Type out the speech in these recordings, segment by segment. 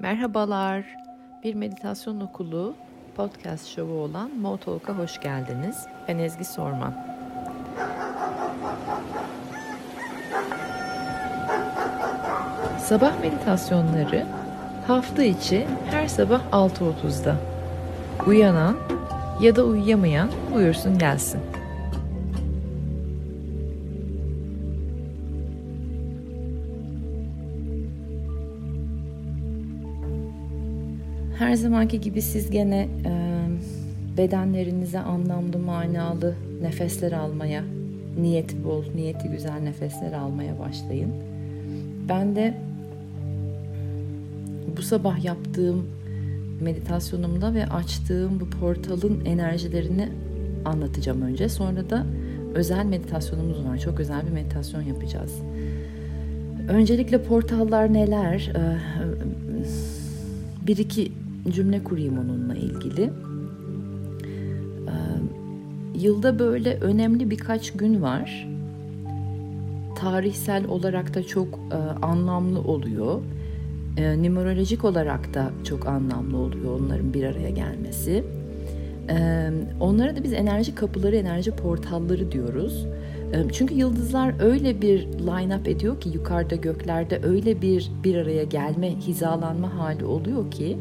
Merhabalar. Bir meditasyon okulu podcast şovu olan Motalk'a hoş geldiniz. Ben Ezgi Sorman. Sabah meditasyonları hafta içi her sabah 6.30'da. Uyanan ya da uyuyamayan buyursun gelsin. Her zamanki gibi siz gene e, bedenlerinize anlamlı, manalı nefesler almaya, niyeti bol, niyeti güzel nefesler almaya başlayın. Ben de bu sabah yaptığım meditasyonumda ve açtığım bu portalın enerjilerini anlatacağım önce. Sonra da özel meditasyonumuz var. Çok özel bir meditasyon yapacağız. Öncelikle portallar neler? Bir iki cümle kurayım onunla ilgili. Yılda böyle önemli birkaç gün var. Tarihsel olarak da çok anlamlı oluyor. Numerolojik olarak da çok anlamlı oluyor onların bir araya gelmesi. Onlara da biz enerji kapıları, enerji portalları diyoruz. Çünkü yıldızlar öyle bir line-up ediyor ki yukarıda göklerde öyle bir bir araya gelme, hizalanma hali oluyor ki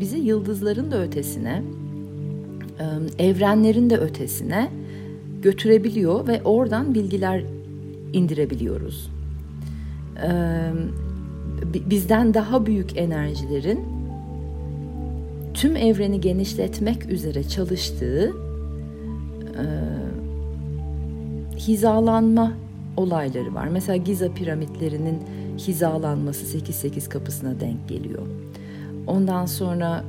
bizi yıldızların da ötesine, evrenlerin de ötesine götürebiliyor ve oradan bilgiler indirebiliyoruz. Bizden daha büyük enerjilerin tüm evreni genişletmek üzere çalıştığı hizalanma olayları var. Mesela Giza piramitlerinin hizalanması 8-8 kapısına denk geliyor. Ondan sonra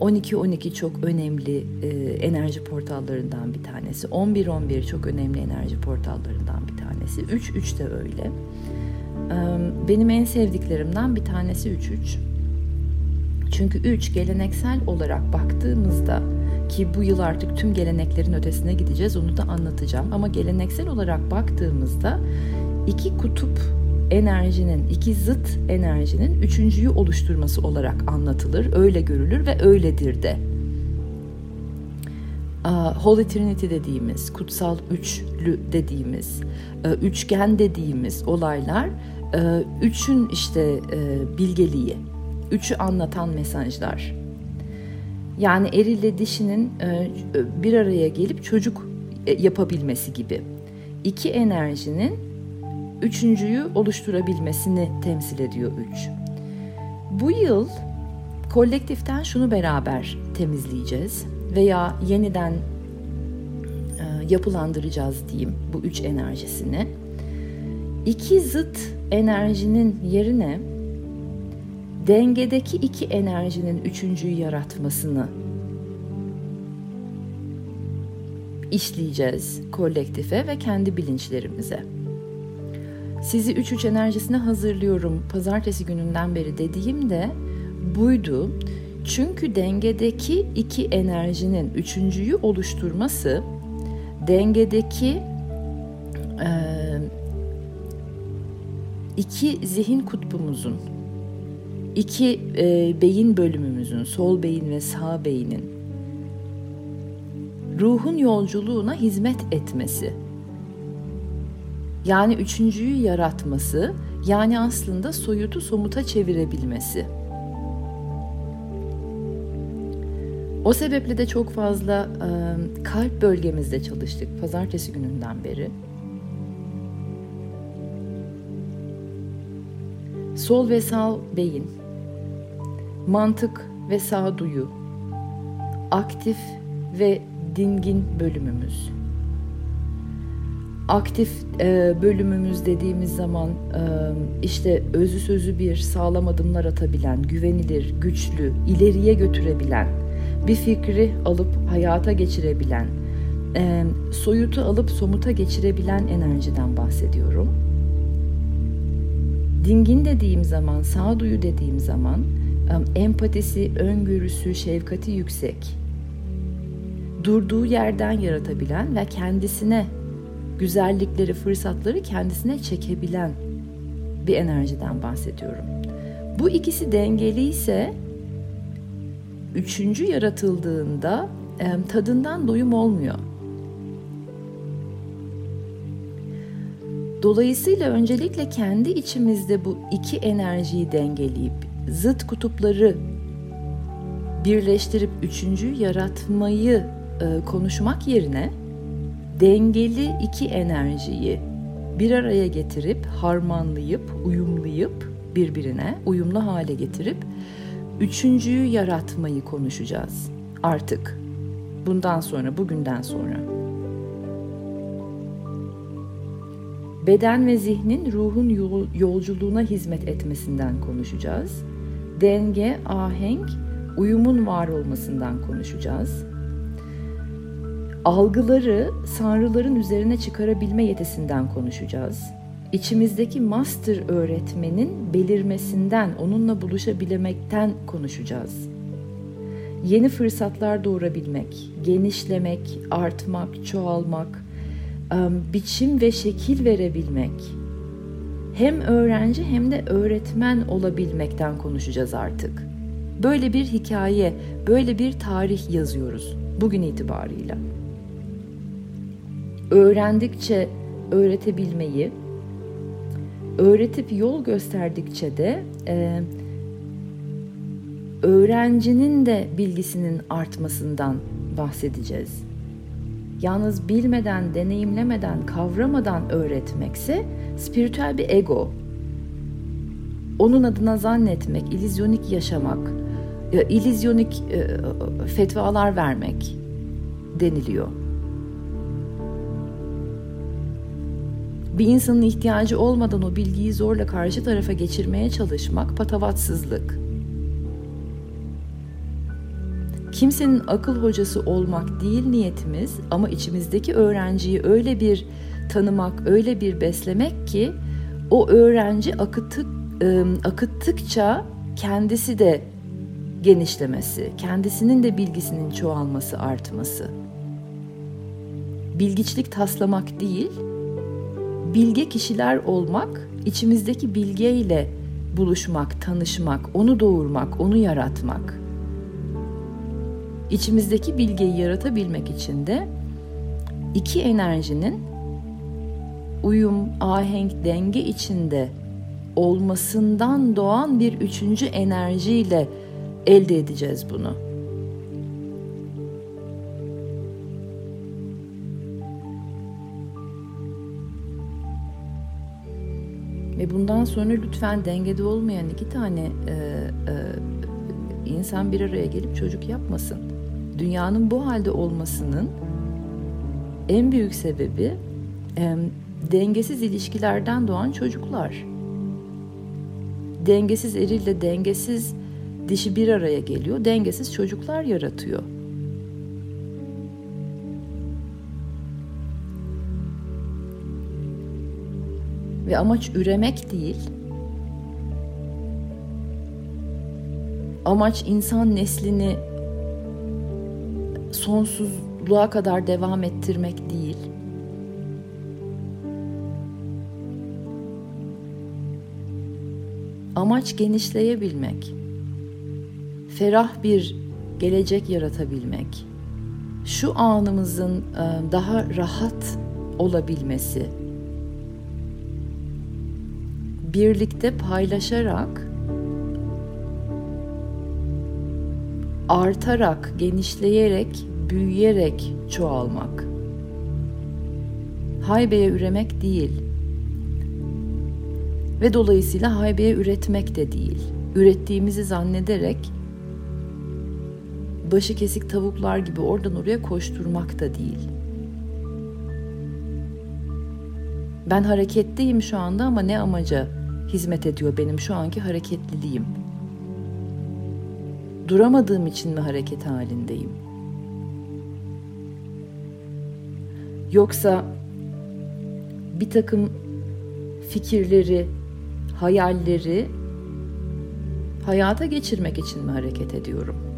12-12 çok önemli enerji portallarından bir tanesi. 11-11 çok önemli enerji portallarından bir tanesi. 3-3 de öyle. Benim en sevdiklerimden bir tanesi 3-3. Çünkü 3 geleneksel olarak baktığımızda ki bu yıl artık tüm geleneklerin ötesine gideceğiz onu da anlatacağım. Ama geleneksel olarak baktığımızda iki kutup enerjinin, iki zıt enerjinin üçüncüyü oluşturması olarak anlatılır, öyle görülür ve öyledir de. Holy Trinity dediğimiz, kutsal üçlü dediğimiz, üçgen dediğimiz olaylar üçün işte bilgeliği, üçü anlatan mesajlar. Yani erille dişinin bir araya gelip çocuk yapabilmesi gibi. İki enerjinin üçüncüyü oluşturabilmesini temsil ediyor üç. Bu yıl kolektiften şunu beraber temizleyeceğiz veya yeniden yapılandıracağız diyeyim bu üç enerjisini. İki zıt enerjinin yerine dengedeki iki enerjinin üçüncüyü yaratmasını işleyeceğiz kolektife ve kendi bilinçlerimize. Sizi üç üç enerjisine hazırlıyorum pazartesi gününden beri dediğim de buydu. Çünkü dengedeki iki enerjinin üçüncüyü oluşturması dengedeki e, iki zihin kutbumuzun iki e, beyin bölümümüzün, sol beyin ve sağ beynin ruhun yolculuğuna hizmet etmesi. Yani üçüncüyü yaratması, yani aslında soyutu somuta çevirebilmesi. O sebeple de çok fazla e, kalp bölgemizde çalıştık pazartesi gününden beri. Sol ve sağ beyin, mantık ve sağduyu, aktif ve dingin bölümümüz. Aktif e, bölümümüz dediğimiz zaman e, işte özü sözü bir sağlam adımlar atabilen, güvenilir, güçlü, ileriye götürebilen, bir fikri alıp hayata geçirebilen, e, soyutu alıp somuta geçirebilen enerjiden bahsediyorum. Dingin dediğim zaman, sağduyu dediğim zaman empatisi, öngörüsü, şefkati yüksek, durduğu yerden yaratabilen ve kendisine güzellikleri, fırsatları kendisine çekebilen bir enerjiden bahsediyorum. Bu ikisi dengeli ise üçüncü yaratıldığında tadından doyum olmuyor. Dolayısıyla öncelikle kendi içimizde bu iki enerjiyi dengeleyip zıt kutupları birleştirip üçüncü yaratmayı e, konuşmak yerine dengeli iki enerjiyi bir araya getirip harmanlayıp uyumlayıp birbirine uyumlu hale getirip üçüncüyü yaratmayı konuşacağız artık bundan sonra bugünden sonra. Beden ve zihnin ruhun yolculuğuna hizmet etmesinden konuşacağız. Denge, ahenk, uyumun var olmasından konuşacağız. Algıları sanrıların üzerine çıkarabilme yetisinden konuşacağız. İçimizdeki master öğretmenin belirmesinden, onunla buluşabilmekten konuşacağız. Yeni fırsatlar doğurabilmek, genişlemek, artmak, çoğalmak, biçim ve şekil verebilmek, hem öğrenci hem de öğretmen olabilmekten konuşacağız artık. Böyle bir hikaye, böyle bir tarih yazıyoruz bugün itibarıyla. Öğrendikçe öğretebilmeyi, öğretip yol gösterdikçe de e, öğrencinin de bilgisinin artmasından bahsedeceğiz. Yalnız bilmeden, deneyimlemeden, kavramadan öğretmekse spiritüel bir ego. Onun adına zannetmek, ilizyonik yaşamak, ilizyonik e, fetvalar vermek deniliyor. Bir insanın ihtiyacı olmadan o bilgiyi zorla karşı tarafa geçirmeye çalışmak patavatsızlık. Kimsenin akıl hocası olmak değil niyetimiz ama içimizdeki öğrenciyi öyle bir tanımak, öyle bir beslemek ki o öğrenci akıttık, akıttıkça kendisi de genişlemesi, kendisinin de bilgisinin çoğalması, artması. Bilgiçlik taslamak değil, bilge kişiler olmak, içimizdeki bilgeyle buluşmak, tanışmak, onu doğurmak, onu yaratmak. İçimizdeki bilgeyi yaratabilmek için de iki enerjinin uyum, ahenk, denge içinde olmasından doğan bir üçüncü enerjiyle elde edeceğiz bunu. Ve bundan sonra lütfen dengede olmayan iki tane e, e, insan bir araya gelip çocuk yapmasın. Dünyanın bu halde olmasının en büyük sebebi e, dengesiz ilişkilerden doğan çocuklar. Dengesiz erille dengesiz dişi bir araya geliyor, dengesiz çocuklar yaratıyor. Ve amaç üremek değil. Amaç insan neslini sonsuzluğa kadar devam ettirmek değil. Amaç genişleyebilmek. Ferah bir gelecek yaratabilmek, şu anımızın e, daha rahat olabilmesi, birlikte paylaşarak artarak, genişleyerek, büyüyerek çoğalmak. Haybeye üremek değil. Ve dolayısıyla haybeye üretmek de değil. Ürettiğimizi zannederek başı kesik tavuklar gibi oradan oraya koşturmak da değil. Ben hareketteyim şu anda ama ne amaca hizmet ediyor benim şu anki hareketliliğim? Duramadığım için mi hareket halindeyim? Yoksa bir takım fikirleri, hayalleri hayata geçirmek için mi hareket ediyorum?''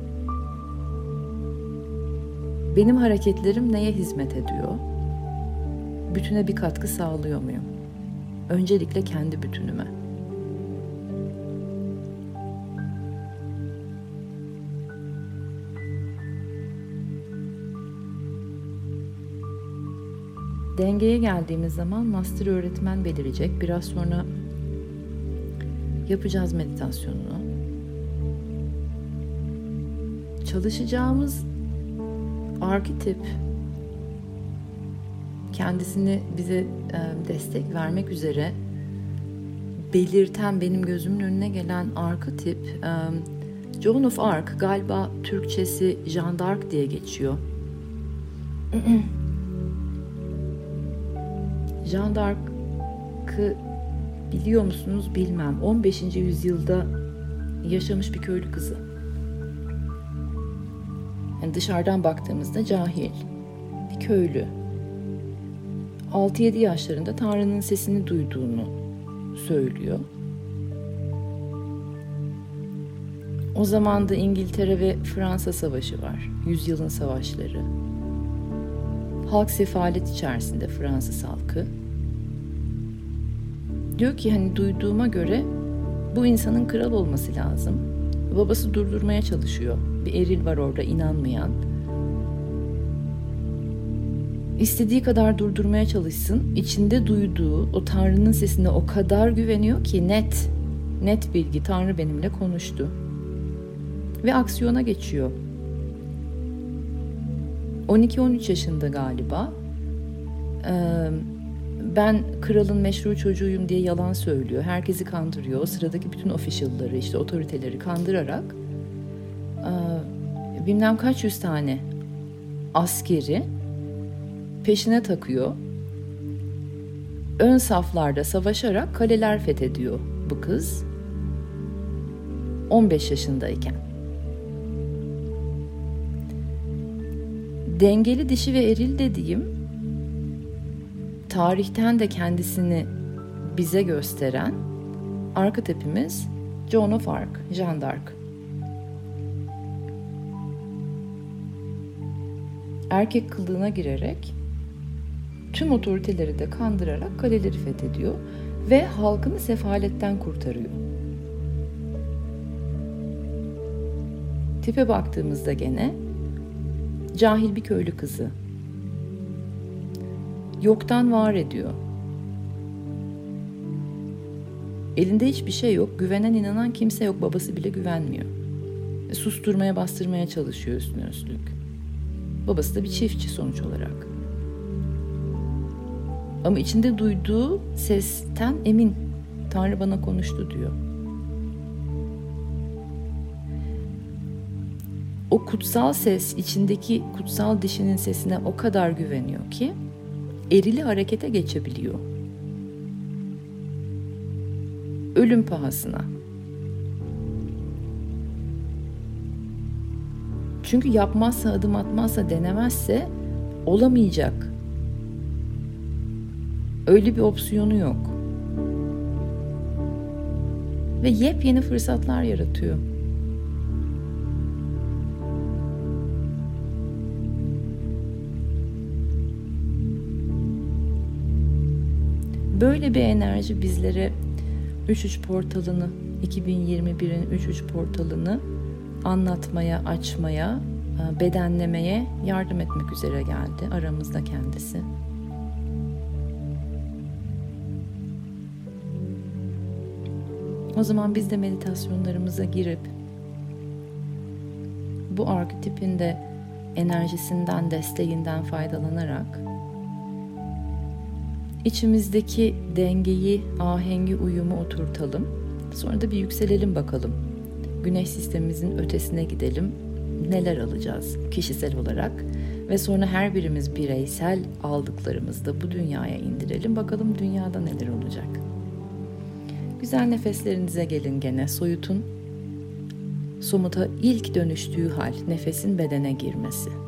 Benim hareketlerim neye hizmet ediyor? Bütüne bir katkı sağlıyor muyum? Öncelikle kendi bütünüme. Dengeye geldiğimiz zaman master öğretmen belirecek. Biraz sonra yapacağız meditasyonunu. Çalışacağımız arketip kendisini bize e, destek vermek üzere belirten benim gözümün önüne gelen arketip e, Joan of Arc galiba Türkçesi Jean d'Arc diye geçiyor. Jean d'Arc'ı biliyor musunuz bilmem. 15. yüzyılda yaşamış bir köylü kızı. Yani dışarıdan baktığımızda cahil, bir köylü. 6-7 yaşlarında Tanrı'nın sesini duyduğunu söylüyor. O zaman da İngiltere ve Fransa savaşı var. Yüzyılın savaşları. Halk sefalet içerisinde Fransız halkı. Diyor ki hani duyduğuma göre bu insanın kral olması lazım. Babası durdurmaya çalışıyor. Bir eril var orada inanmayan. İstediği kadar durdurmaya çalışsın. İçinde duyduğu o Tanrı'nın sesine o kadar güveniyor ki net, net bilgi Tanrı benimle konuştu. Ve aksiyona geçiyor. 12-13 yaşında galiba. Ben kralın meşru çocuğuyum diye yalan söylüyor. Herkesi kandırıyor. Sıradaki bütün official'ları işte otoriteleri kandırarak bilmem kaç yüz tane askeri peşine takıyor. Ön saflarda savaşarak kaleler fethediyor bu kız. 15 yaşındayken. Dengeli dişi ve eril dediğim tarihten de kendisini bize gösteren arketipimiz Joan of Arc, Jeanne d'Arc. Erkek kılığına girerek tüm otoriteleri de kandırarak kaleleri fethediyor ve halkını sefaletten kurtarıyor. Tipe baktığımızda gene cahil bir köylü kızı yoktan var ediyor. Elinde hiçbir şey yok, güvenen inanan kimse yok, babası bile güvenmiyor. E, susturmaya bastırmaya çalışıyor üstüne üstlük. Babası da bir çiftçi sonuç olarak. Ama içinde duyduğu sesten emin. Tanrı bana konuştu diyor. O kutsal ses içindeki kutsal dişinin sesine o kadar güveniyor ki erili harekete geçebiliyor. Ölüm pahasına. Çünkü yapmazsa, adım atmazsa, denemezse olamayacak. Öyle bir opsiyonu yok. Ve yepyeni fırsatlar yaratıyor. Böyle bir enerji bizlere 3-3 portalını 2021'in 3-3 portalını anlatmaya, açmaya, e, bedenlemeye yardım etmek üzere geldi aramızda kendisi. O zaman biz de meditasyonlarımıza girip bu arketipin de enerjisinden, desteğinden faydalanarak içimizdeki dengeyi, ahengi, uyumu oturtalım. Sonra da bir yükselelim bakalım. Güneş sistemimizin ötesine gidelim. Neler alacağız kişisel olarak ve sonra her birimiz bireysel aldıklarımızda bu dünyaya indirelim. Bakalım dünyada neler olacak. Güzel nefeslerinize gelin gene soyutun. Somuta ilk dönüştüğü hal nefesin bedene girmesi.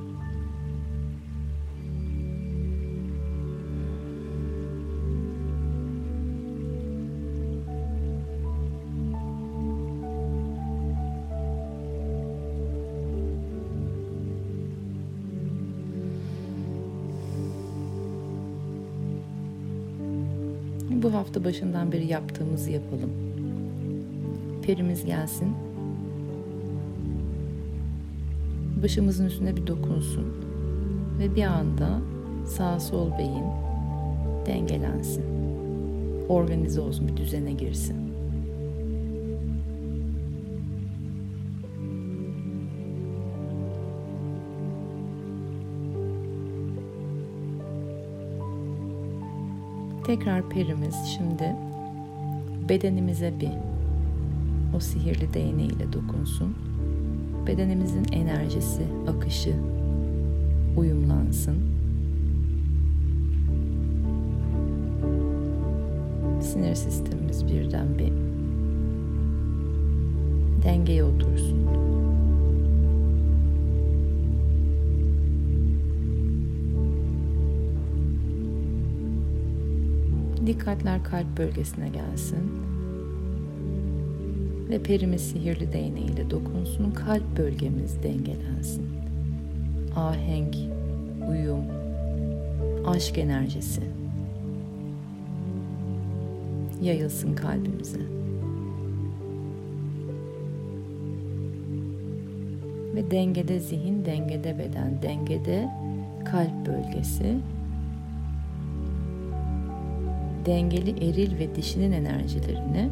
Başından beri yaptığımızı yapalım. Perimiz gelsin. Başımızın üstüne bir dokunsun. Ve bir anda sağ sol beyin, dengelensin. Organize olsun, bir düzene girsin. Tekrar perimiz şimdi bedenimize bir o sihirli değneğiyle dokunsun. Bedenimizin enerjisi, akışı uyumlansın. Sinir sistemimiz birden bir dengeye otursun. Dikkatler kalp bölgesine gelsin. Ve perimiz sihirli değneğiyle dokunsun. Kalp bölgemiz dengelensin. Ahenk, uyum, aşk enerjisi yayılsın kalbimize. Ve dengede zihin, dengede beden, dengede kalp bölgesi dengeli eril ve dişinin enerjilerini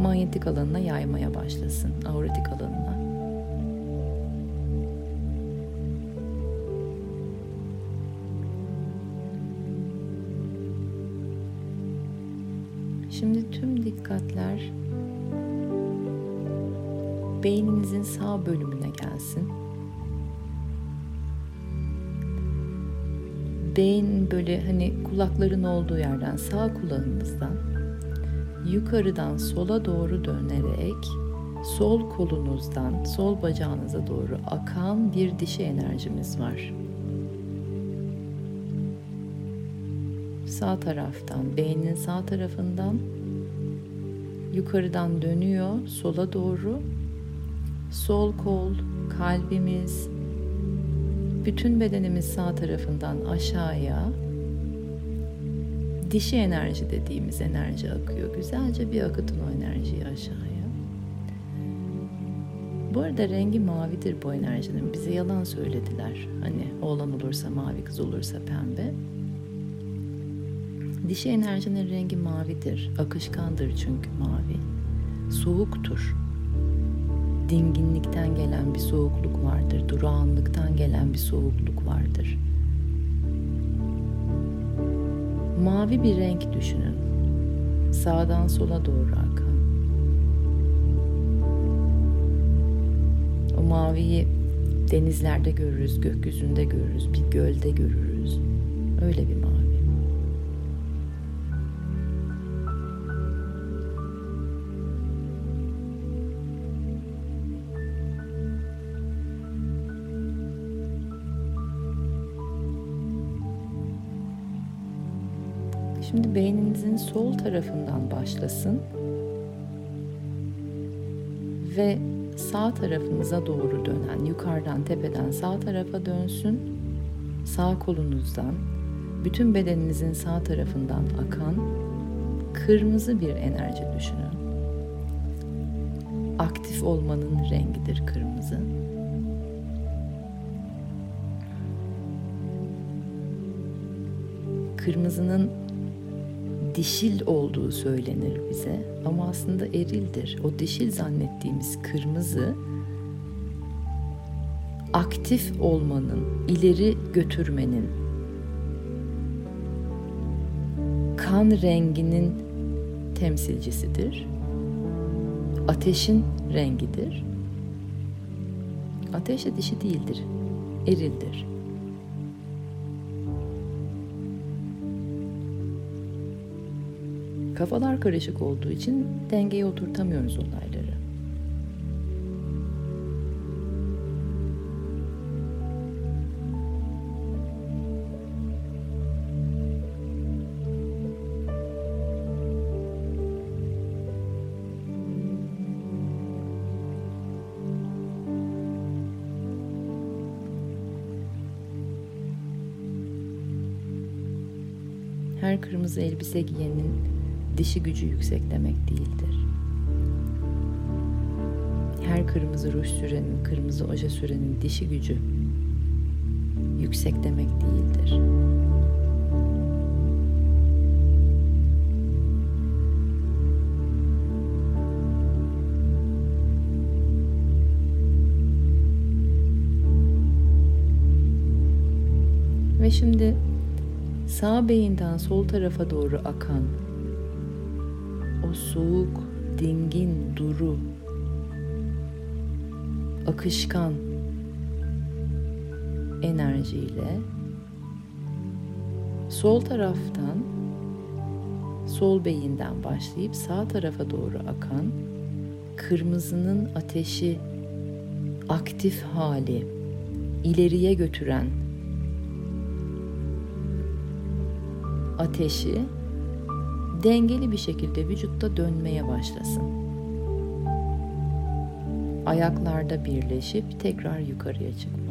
manyetik alanına yaymaya başlasın, auratik alanına. Şimdi tüm dikkatler beyninizin sağ bölümüne gelsin. Böyle hani kulakların olduğu yerden sağ kulağınızdan yukarıdan sola doğru dönerek sol kolunuzdan sol bacağınıza doğru akan bir dişi enerjimiz var. Sağ taraftan, beynin sağ tarafından yukarıdan dönüyor sola doğru. Sol kol, kalbimiz, bütün bedenimiz sağ tarafından aşağıya dişi enerji dediğimiz enerji akıyor. Güzelce bir akıtın o enerjiyi aşağıya. Bu arada rengi mavidir bu enerjinin. Bize yalan söylediler. Hani oğlan olursa mavi, kız olursa pembe. Dişi enerjinin rengi mavidir. Akışkandır çünkü mavi. Soğuktur dinginlikten gelen bir soğukluk vardır, durağanlıktan gelen bir soğukluk vardır. Mavi bir renk düşünün. Sağdan sola doğru akan. O maviyi denizlerde görürüz, gökyüzünde görürüz, bir gölde görürüz. Öyle bir Şimdi beyninizin sol tarafından başlasın ve sağ tarafınıza doğru dönen, yukarıdan tepeden sağ tarafa dönsün. Sağ kolunuzdan, bütün bedeninizin sağ tarafından akan kırmızı bir enerji düşünün. Aktif olmanın rengidir kırmızı. Kırmızının dişil olduğu söylenir bize ama aslında erildir. O dişil zannettiğimiz kırmızı aktif olmanın, ileri götürmenin, kan renginin temsilcisidir. Ateşin rengidir. Ateş de dişi değildir, erildir. Kafalar karışık olduğu için dengeye oturtamıyoruz olayları. her kırmızı elbise giyenin dişi gücü yüksek demek değildir. Her kırmızı ruj sürenin, kırmızı oje sürenin dişi gücü yüksek demek değildir. Ve şimdi sağ beyinden sol tarafa doğru akan o soğuk, dingin, duru, akışkan enerjiyle sol taraftan sol beyinden başlayıp sağ tarafa doğru akan kırmızının ateşi aktif hali ileriye götüren ateşi dengeli bir şekilde vücutta dönmeye başlasın. Ayaklarda birleşip tekrar yukarıya çıkmalı.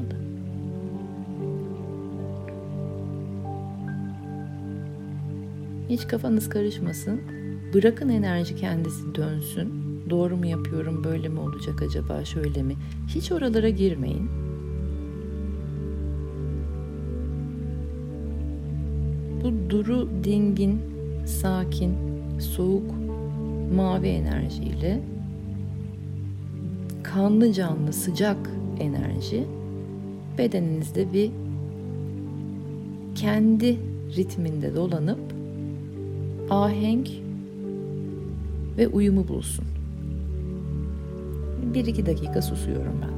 Hiç kafanız karışmasın. Bırakın enerji kendisi dönsün. Doğru mu yapıyorum, böyle mi olacak acaba, şöyle mi? Hiç oralara girmeyin. Bu duru, dingin, sakin, soğuk, mavi enerjiyle kanlı canlı sıcak enerji bedeninizde bir kendi ritminde dolanıp ahenk ve uyumu bulsun. Bir iki dakika susuyorum ben.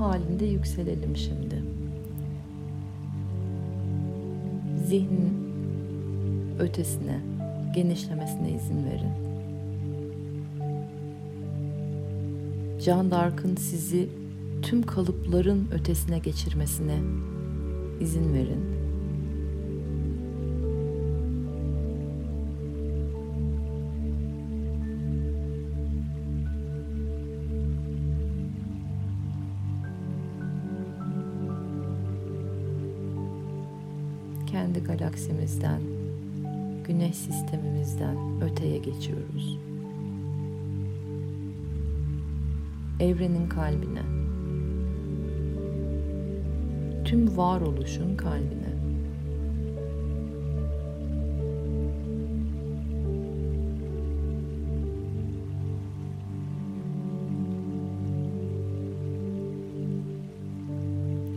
Halinde yükselelim şimdi. Zihnin ötesine, genişlemesine izin verin. Can Dark'ın sizi tüm kalıpların ötesine geçirmesine izin verin. Galaksimizden, güneş sistemimizden öteye geçiyoruz. Evrenin kalbine, tüm varoluşun kalbine.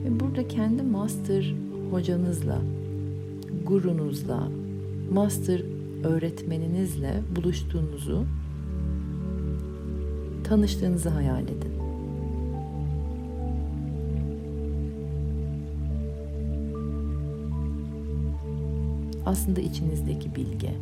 Ve burada kendi master hocanızla gurunuzla, master öğretmeninizle buluştuğunuzu, tanıştığınızı hayal edin. Aslında içinizdeki bilge.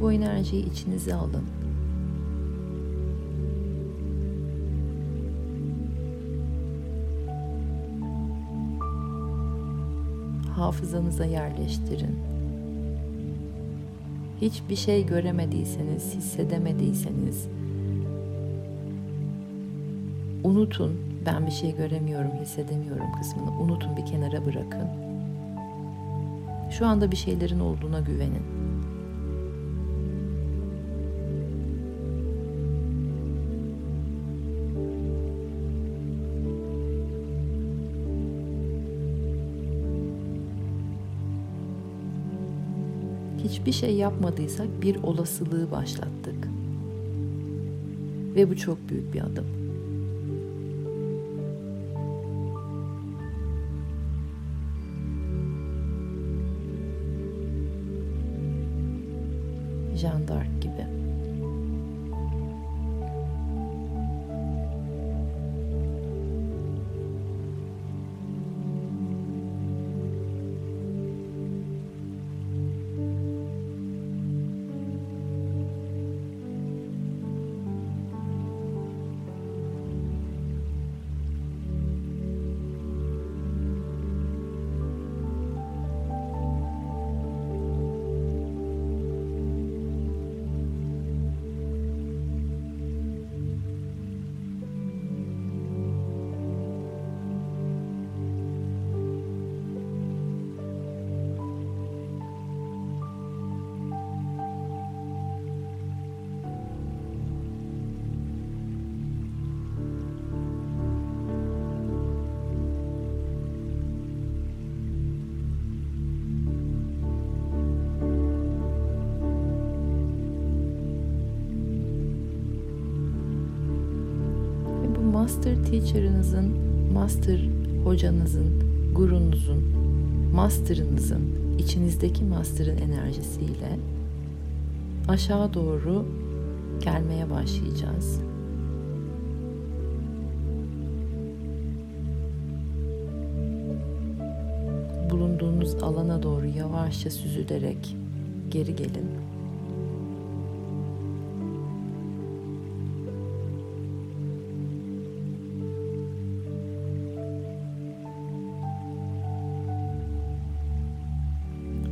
Bu enerjiyi içinize alın. Hafızanıza yerleştirin. Hiçbir şey göremediyseniz, hissedemediyseniz unutun ben bir şey göremiyorum, hissedemiyorum kısmını unutun bir kenara bırakın. Şu anda bir şeylerin olduğuna güvenin. Hiçbir şey yapmadıysak bir olasılığı başlattık. Ve bu çok büyük bir adım. Master teacher'ınızın, master hocanızın, gurunuzun, master'ınızın, içinizdeki master'ın enerjisiyle aşağı doğru gelmeye başlayacağız. Bulunduğunuz alana doğru yavaşça süzülerek geri gelin.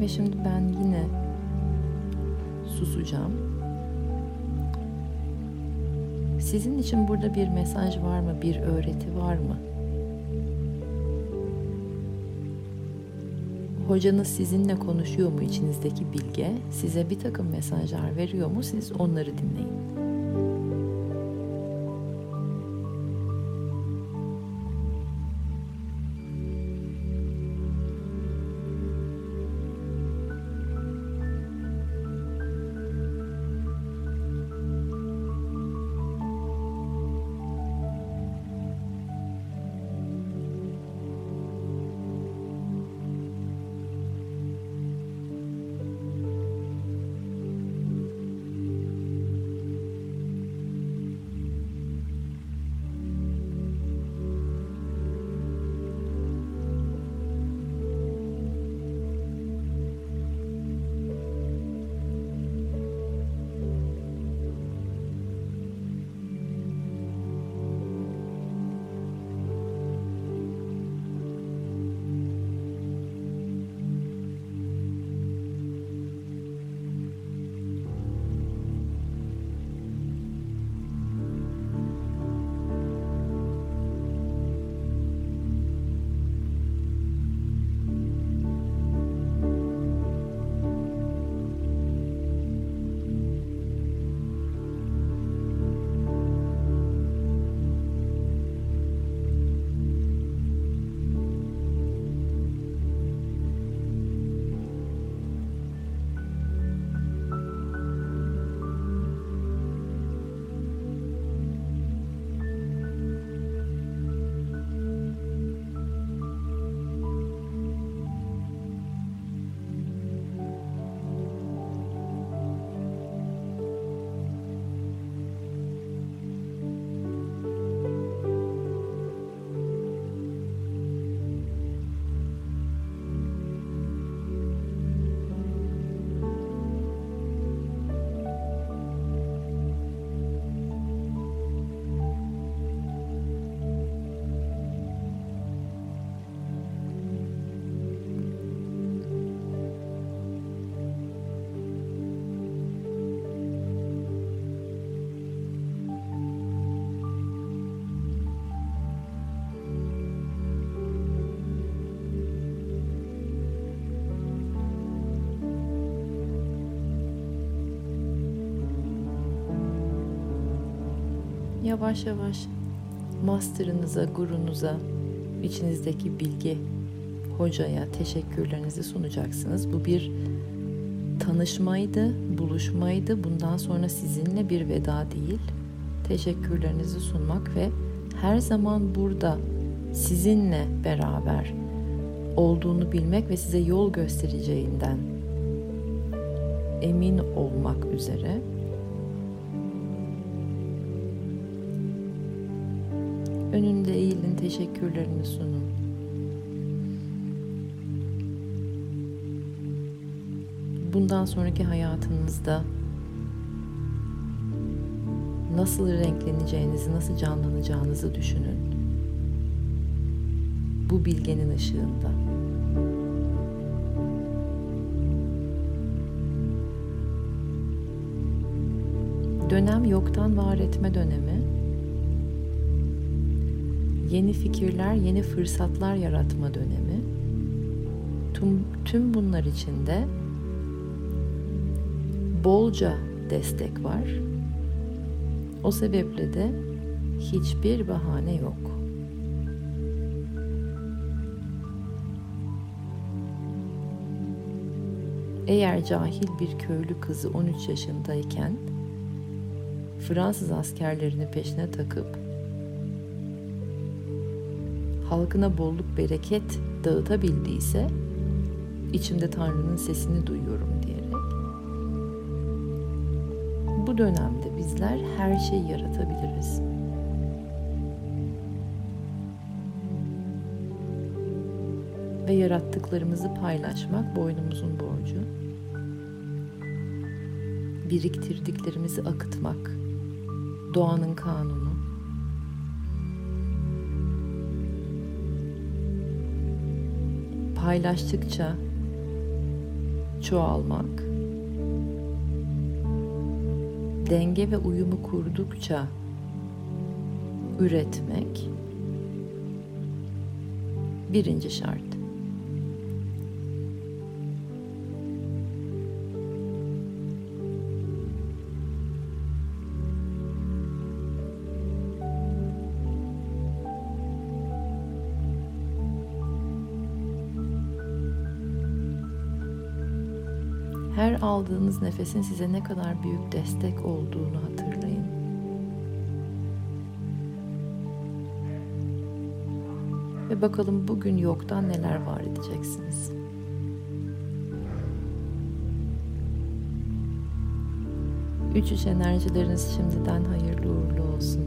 Ve şimdi ben yine susacağım. Sizin için burada bir mesaj var mı? Bir öğreti var mı? Hocanız sizinle konuşuyor mu içinizdeki bilge? Size bir takım mesajlar veriyor mu? Siz onları dinleyin. Yavaş yavaş master'ınıza, gurunuza, içinizdeki bilgi hocaya teşekkürlerinizi sunacaksınız. Bu bir tanışmaydı, buluşmaydı. Bundan sonra sizinle bir veda değil. Teşekkürlerinizi sunmak ve her zaman burada sizinle beraber olduğunu bilmek ve size yol göstereceğinden emin olmak üzere teşekkürlerini sunun. Bundan sonraki hayatınızda nasıl renkleneceğinizi, nasıl canlanacağınızı düşünün. Bu bilgenin ışığında. Dönem yoktan var etme dönemi. Yeni fikirler, yeni fırsatlar yaratma dönemi. Tüm, tüm bunlar içinde bolca destek var. O sebeple de hiçbir bahane yok. Eğer cahil bir köylü kızı 13 yaşındayken Fransız askerlerini peşine takıp halkına bolluk bereket dağıtabildiyse içimde Tanrı'nın sesini duyuyorum diyerek bu dönemde bizler her şeyi yaratabiliriz. Ve yarattıklarımızı paylaşmak boynumuzun borcu. Biriktirdiklerimizi akıtmak doğanın kanunu. Paylaştıkça çoğalmak, denge ve uyumu kurdukça üretmek birinci şart. Aldığınız nefesin size ne kadar büyük destek olduğunu hatırlayın. Ve bakalım bugün yoktan neler var edeceksiniz. Üç üç enerjileriniz şimdiden hayırlı uğurlu olsun.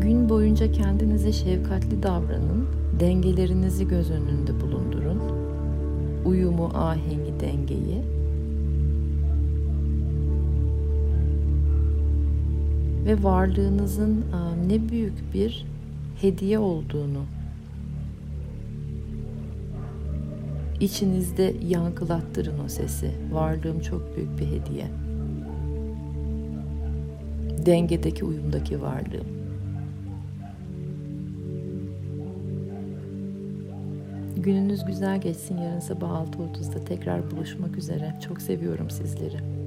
Gün boyunca kendinize şefkatli davranın dengelerinizi göz önünde bulundurun. Uyumu, ahengi, dengeyi. Ve varlığınızın ne büyük bir hediye olduğunu içinizde yankılattırın o sesi. Varlığım çok büyük bir hediye. Dengedeki, uyumdaki varlığım. Gününüz güzel geçsin. Yarın sabah 6.30'da tekrar buluşmak üzere. Çok seviyorum sizleri.